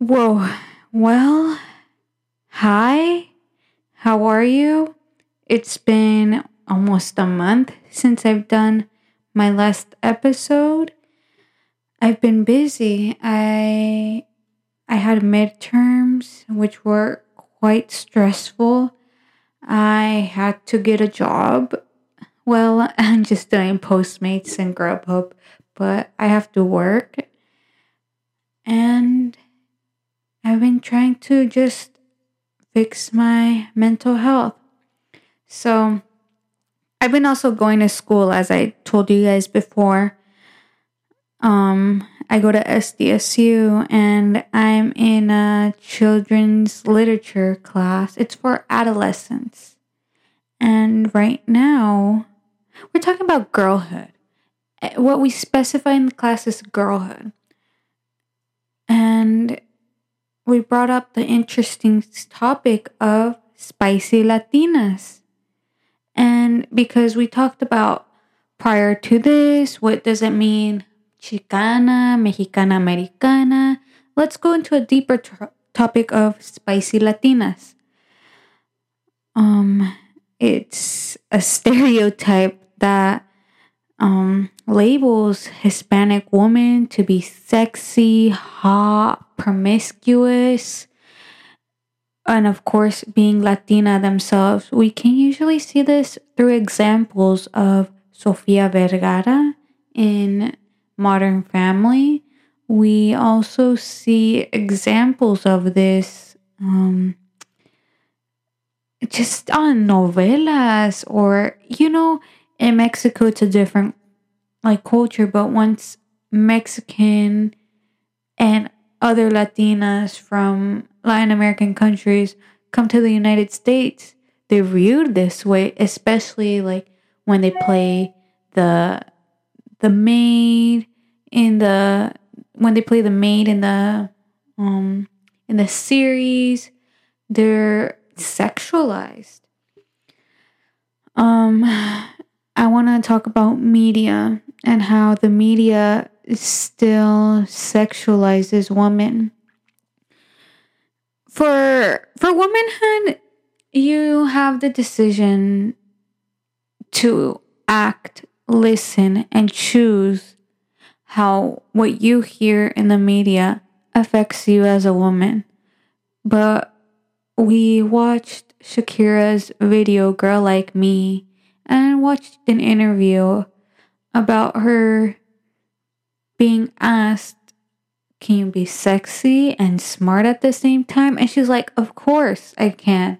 Whoa. Well, hi. How are you? It's been almost a month since I've done my last episode. I've been busy. I I had midterms which were quite stressful. I had to get a job. Well, I'm just doing Postmates and Grubhub, but I have to work. And I've been trying to just fix my mental health. So, I've been also going to school, as I told you guys before. Um, I go to SDSU and I'm in a children's literature class. It's for adolescents. And right now, we're talking about girlhood. Eh, what we specify in the class is girlhood. And we brought up the interesting topic of spicy Latinas. And because we talked about prior to this, what does it mean? Chicana, Mexicana, Americana. Let's go into a deeper t- topic of spicy Latinas. Um, it's a stereotype that um, labels Hispanic women to be sexy, hot, promiscuous, and of course, being Latina themselves. We can usually see this through examples of Sofia Vergara in Modern Family. We also see examples of this um, just on novelas or, you know, in Mexico, it's a different like culture, but once Mexican and other Latinas from Latin American countries come to the United States, they're viewed this way, especially like when they play the the maid in the when they play the maid in the um in the series, they're sexualized. Um want to talk about media and how the media still sexualizes women. For for womanhood, you have the decision to act, listen, and choose how what you hear in the media affects you as a woman. But we watched Shakira's video Girl Like Me and watched an interview about her being asked, Can you be sexy and smart at the same time? And she's like, Of course I can.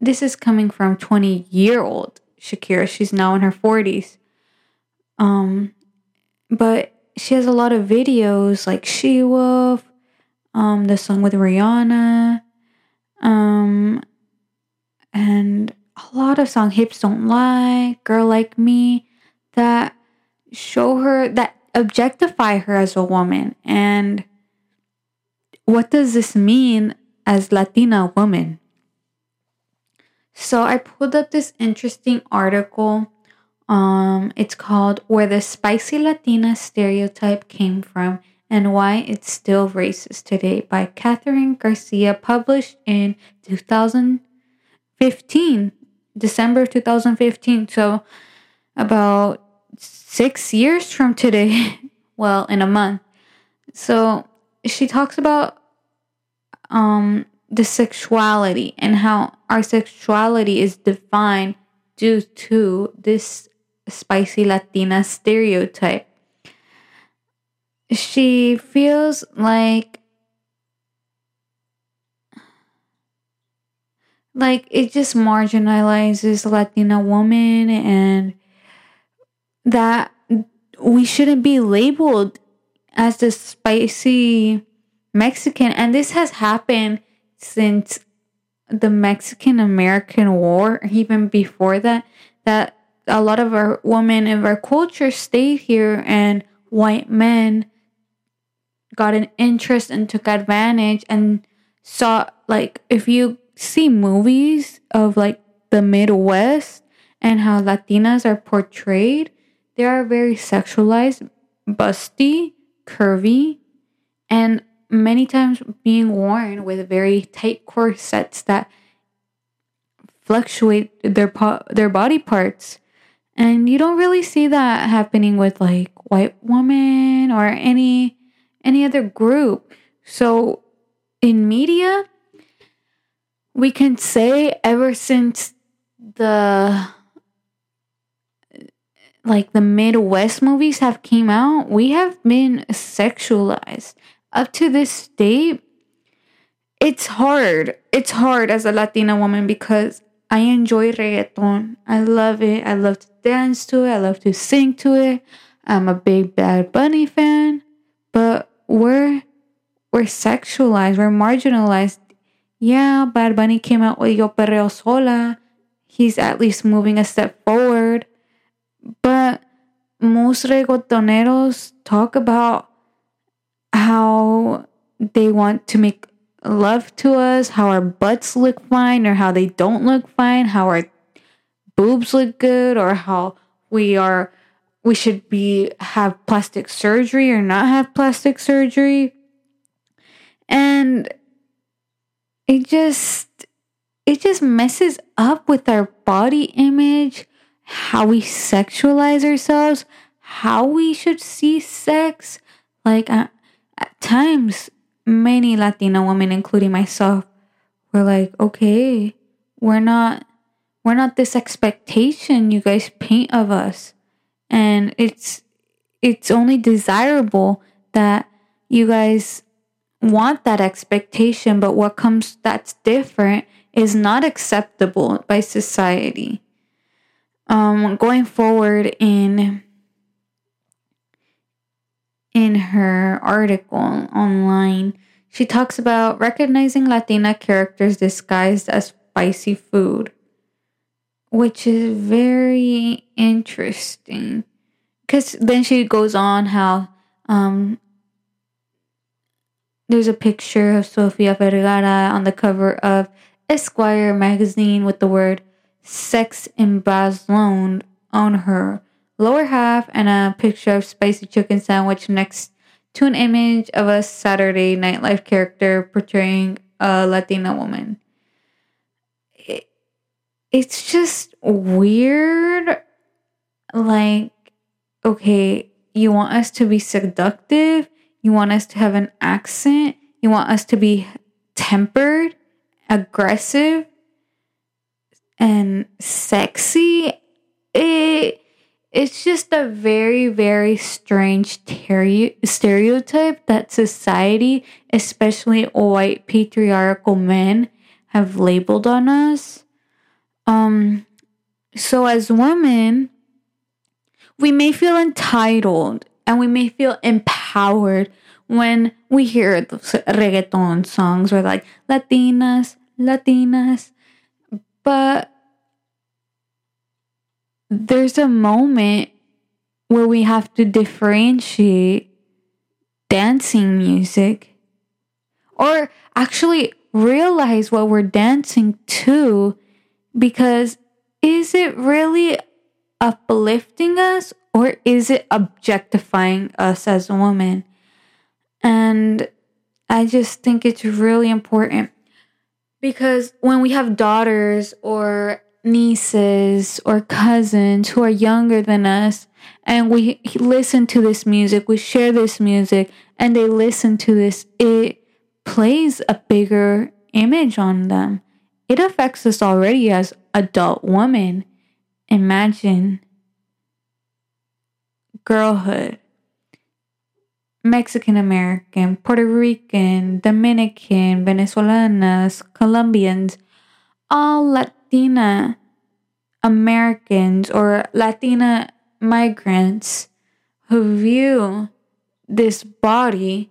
This is coming from 20 year old Shakira. She's now in her 40s. Um, but she has a lot of videos like She Wolf, um, the song with Rihanna, um, and a lot of songs, Hips Don't Lie, Girl Like Me, that show her, that objectify her as a woman. And what does this mean as Latina woman? So I pulled up this interesting article. Um, it's called Where the Spicy Latina Stereotype Came From and Why It's Still Racist Today by Catherine Garcia, published in 2015, December 2015. So about six years from today. well, in a month. So she talks about um the sexuality and how our sexuality is defined due to this spicy Latina stereotype. She feels like like it just marginalizes Latina women and that we shouldn't be labeled as the spicy Mexican. And this has happened since the Mexican American War, even before that, that a lot of our women of our culture stayed here and white men got an interest and took advantage and saw like if you see movies of like the Midwest and how Latinas are portrayed, they are very sexualized, busty, curvy, and many times being worn with very tight corsets that fluctuate their po- their body parts. And you don't really see that happening with like white women or any any other group. So in media we can say ever since the like the midwest movies have came out we have been sexualized up to this date it's hard it's hard as a latina woman because I enjoy reggaeton. I love it. I love to dance to it. I love to sing to it. I'm a big Bad Bunny fan, but we're we're sexualized. We're marginalized. Yeah, Bad Bunny came out with Yo Perreo Sola. He's at least moving a step forward, but most reggaetoneros talk about how they want to make love to us, how our butts look fine or how they don't look fine, how our boobs look good or how we are we should be have plastic surgery or not have plastic surgery. And it just it just messes up with our body image, how we sexualize ourselves, how we should see sex. Like uh, at times many Latina women, including myself, were like, okay, we're not we're not this expectation you guys paint of us. And it's it's only desirable that you guys want that expectation, but what comes that's different is not acceptable by society. Um, going forward in in her article online, she talks about recognizing Latina characters disguised as spicy food, which is very interesting. Because then she goes on how um, there's a picture of Sofia Vergara on the cover of Esquire magazine with the word sex emblazoned on her lower half and a picture of spicy chicken sandwich next to an image of a Saturday Night Live character portraying a Latina woman. It, it's just weird. Like, okay, you want us to be seductive, you want us to have an accent, you want us to be tempered, aggressive, and sexy. It it's just a very, very strange stereotype that society, especially white patriarchal men, have labeled on us. Um, so as women, we may feel entitled and we may feel empowered when we hear the reggaeton songs or like Latinas, Latinas. But there's a moment where we have to differentiate dancing music or actually realize what we're dancing to because is it really uplifting us or is it objectifying us as a woman? And I just think it's really important because when we have daughters or nieces or cousins who are younger than us and we listen to this music, we share this music, and they listen to this, it plays a bigger image on them. It affects us already as adult women. Imagine girlhood, Mexican American, Puerto Rican, Dominican, Venezolanas, Colombians, all Latina Americans or Latina migrants who view this body,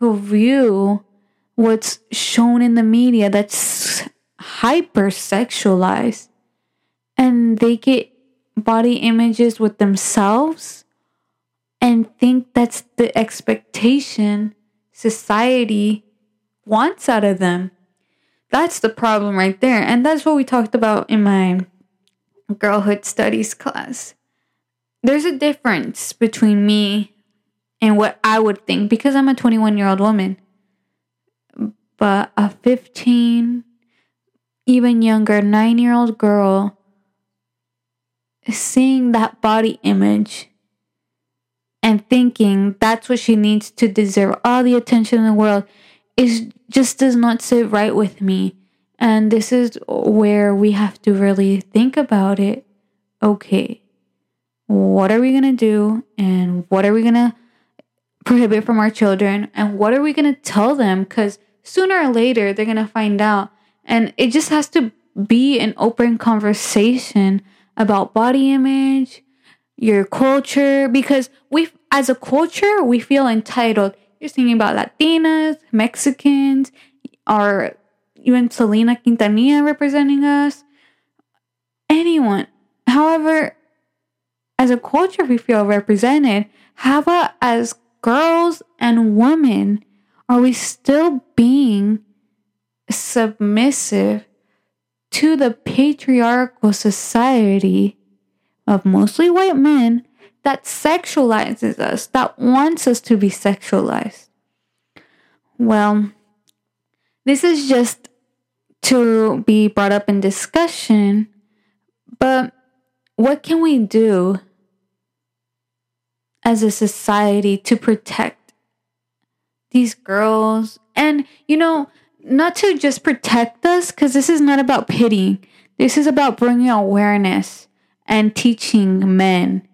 who view what's shown in the media that's hyper sexualized, and they get body images with themselves and think that's the expectation society wants out of them. That's the problem right there. And that's what we talked about in my girlhood studies class. There's a difference between me and what I would think because I'm a 21 year old woman. but a 15, even younger, nine year old girl seeing that body image and thinking that's what she needs to deserve all the attention in the world is just does not sit right with me. And this is where we have to really think about it. Okay, what are we going to do? And what are we going to prohibit from our children? And what are we going to tell them? Because sooner or later, they're going to find out. And it just has to be an open conversation about body image, your culture, because we, as a culture, we feel entitled. You're thinking about Latinas, Mexicans, or even Selena Quintanilla representing us. Anyone. However, as a culture, we feel represented. How about as girls and women? Are we still being submissive to the patriarchal society of mostly white men that sexualizes us, that wants us to be sexualized. Well, this is just to be brought up in discussion, but what can we do as a society to protect these girls? And, you know, not to just protect us, because this is not about pity. This is about bringing awareness and teaching men.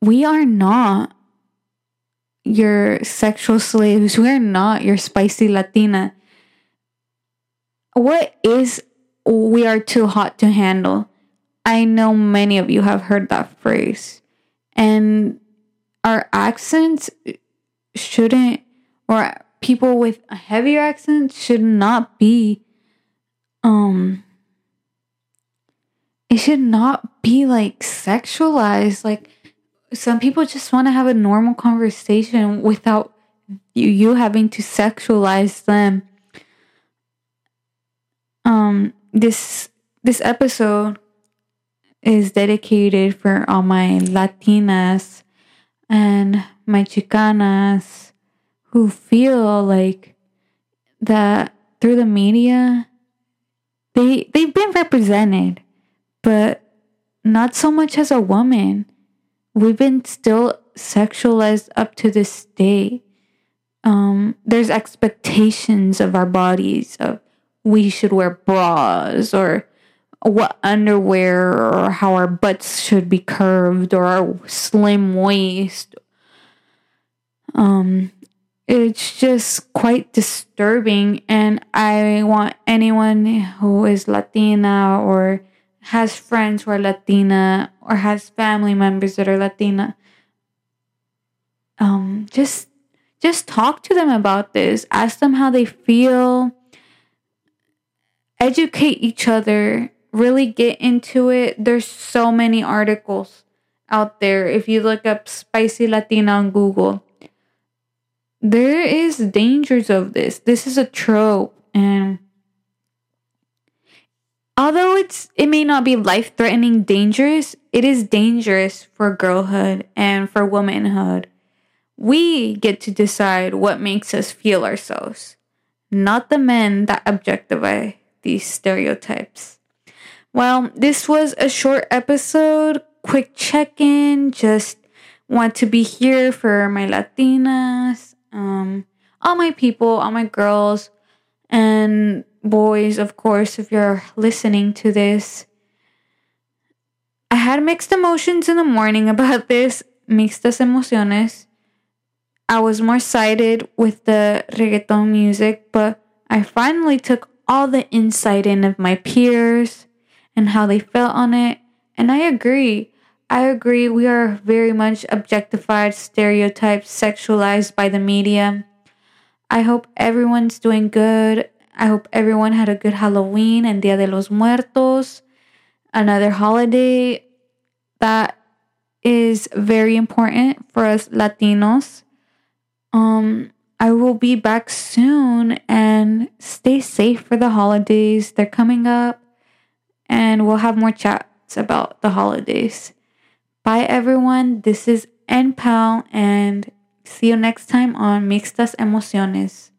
We are not your sexual slaves. We are not your spicy Latina. What is we are too hot to handle? I know many of you have heard that phrase. And our accents shouldn't, or people with a heavier accent should not be um it should not be like sexualized. Like some people just want to have a normal conversation without you, you having to sexualize them. Um this this episode is dedicated for all my latinas and my chicanas who feel like that through the media they they've been represented but not so much as a woman we've been still sexualized up to this day um there's expectations of our bodies of we should wear bras or what underwear or how our butts should be curved or our slim waist um it's just quite disturbing. And I want anyone who is Latina or has friends who are Latina or has family members that are Latina, um, just just talk to them about this. Ask them how they feel. Educate each other. Really get into it. There's so many articles out there. If you look up spicy Latina on Google, there is dangers of this. This is a trope and although it's it may not be life-threatening dangerous, it is dangerous for girlhood and for womanhood. We get to decide what makes us feel ourselves, not the men that objectify these stereotypes. Well, this was a short episode, quick check-in, just want to be here for my Latinas um, all my people, all my girls and boys, of course, if you're listening to this. I had mixed emotions in the morning about this, mixtas emociones. I was more sided with the reggaeton music, but I finally took all the insight in of my peers and how they felt on it, and I agree. I agree, we are very much objectified, stereotyped, sexualized by the media. I hope everyone's doing good. I hope everyone had a good Halloween and Dia de los Muertos, another holiday that is very important for us Latinos. Um, I will be back soon and stay safe for the holidays. They're coming up and we'll have more chats about the holidays. Bye, everyone. This is NPAL, and see you next time on Mixtas Emociones.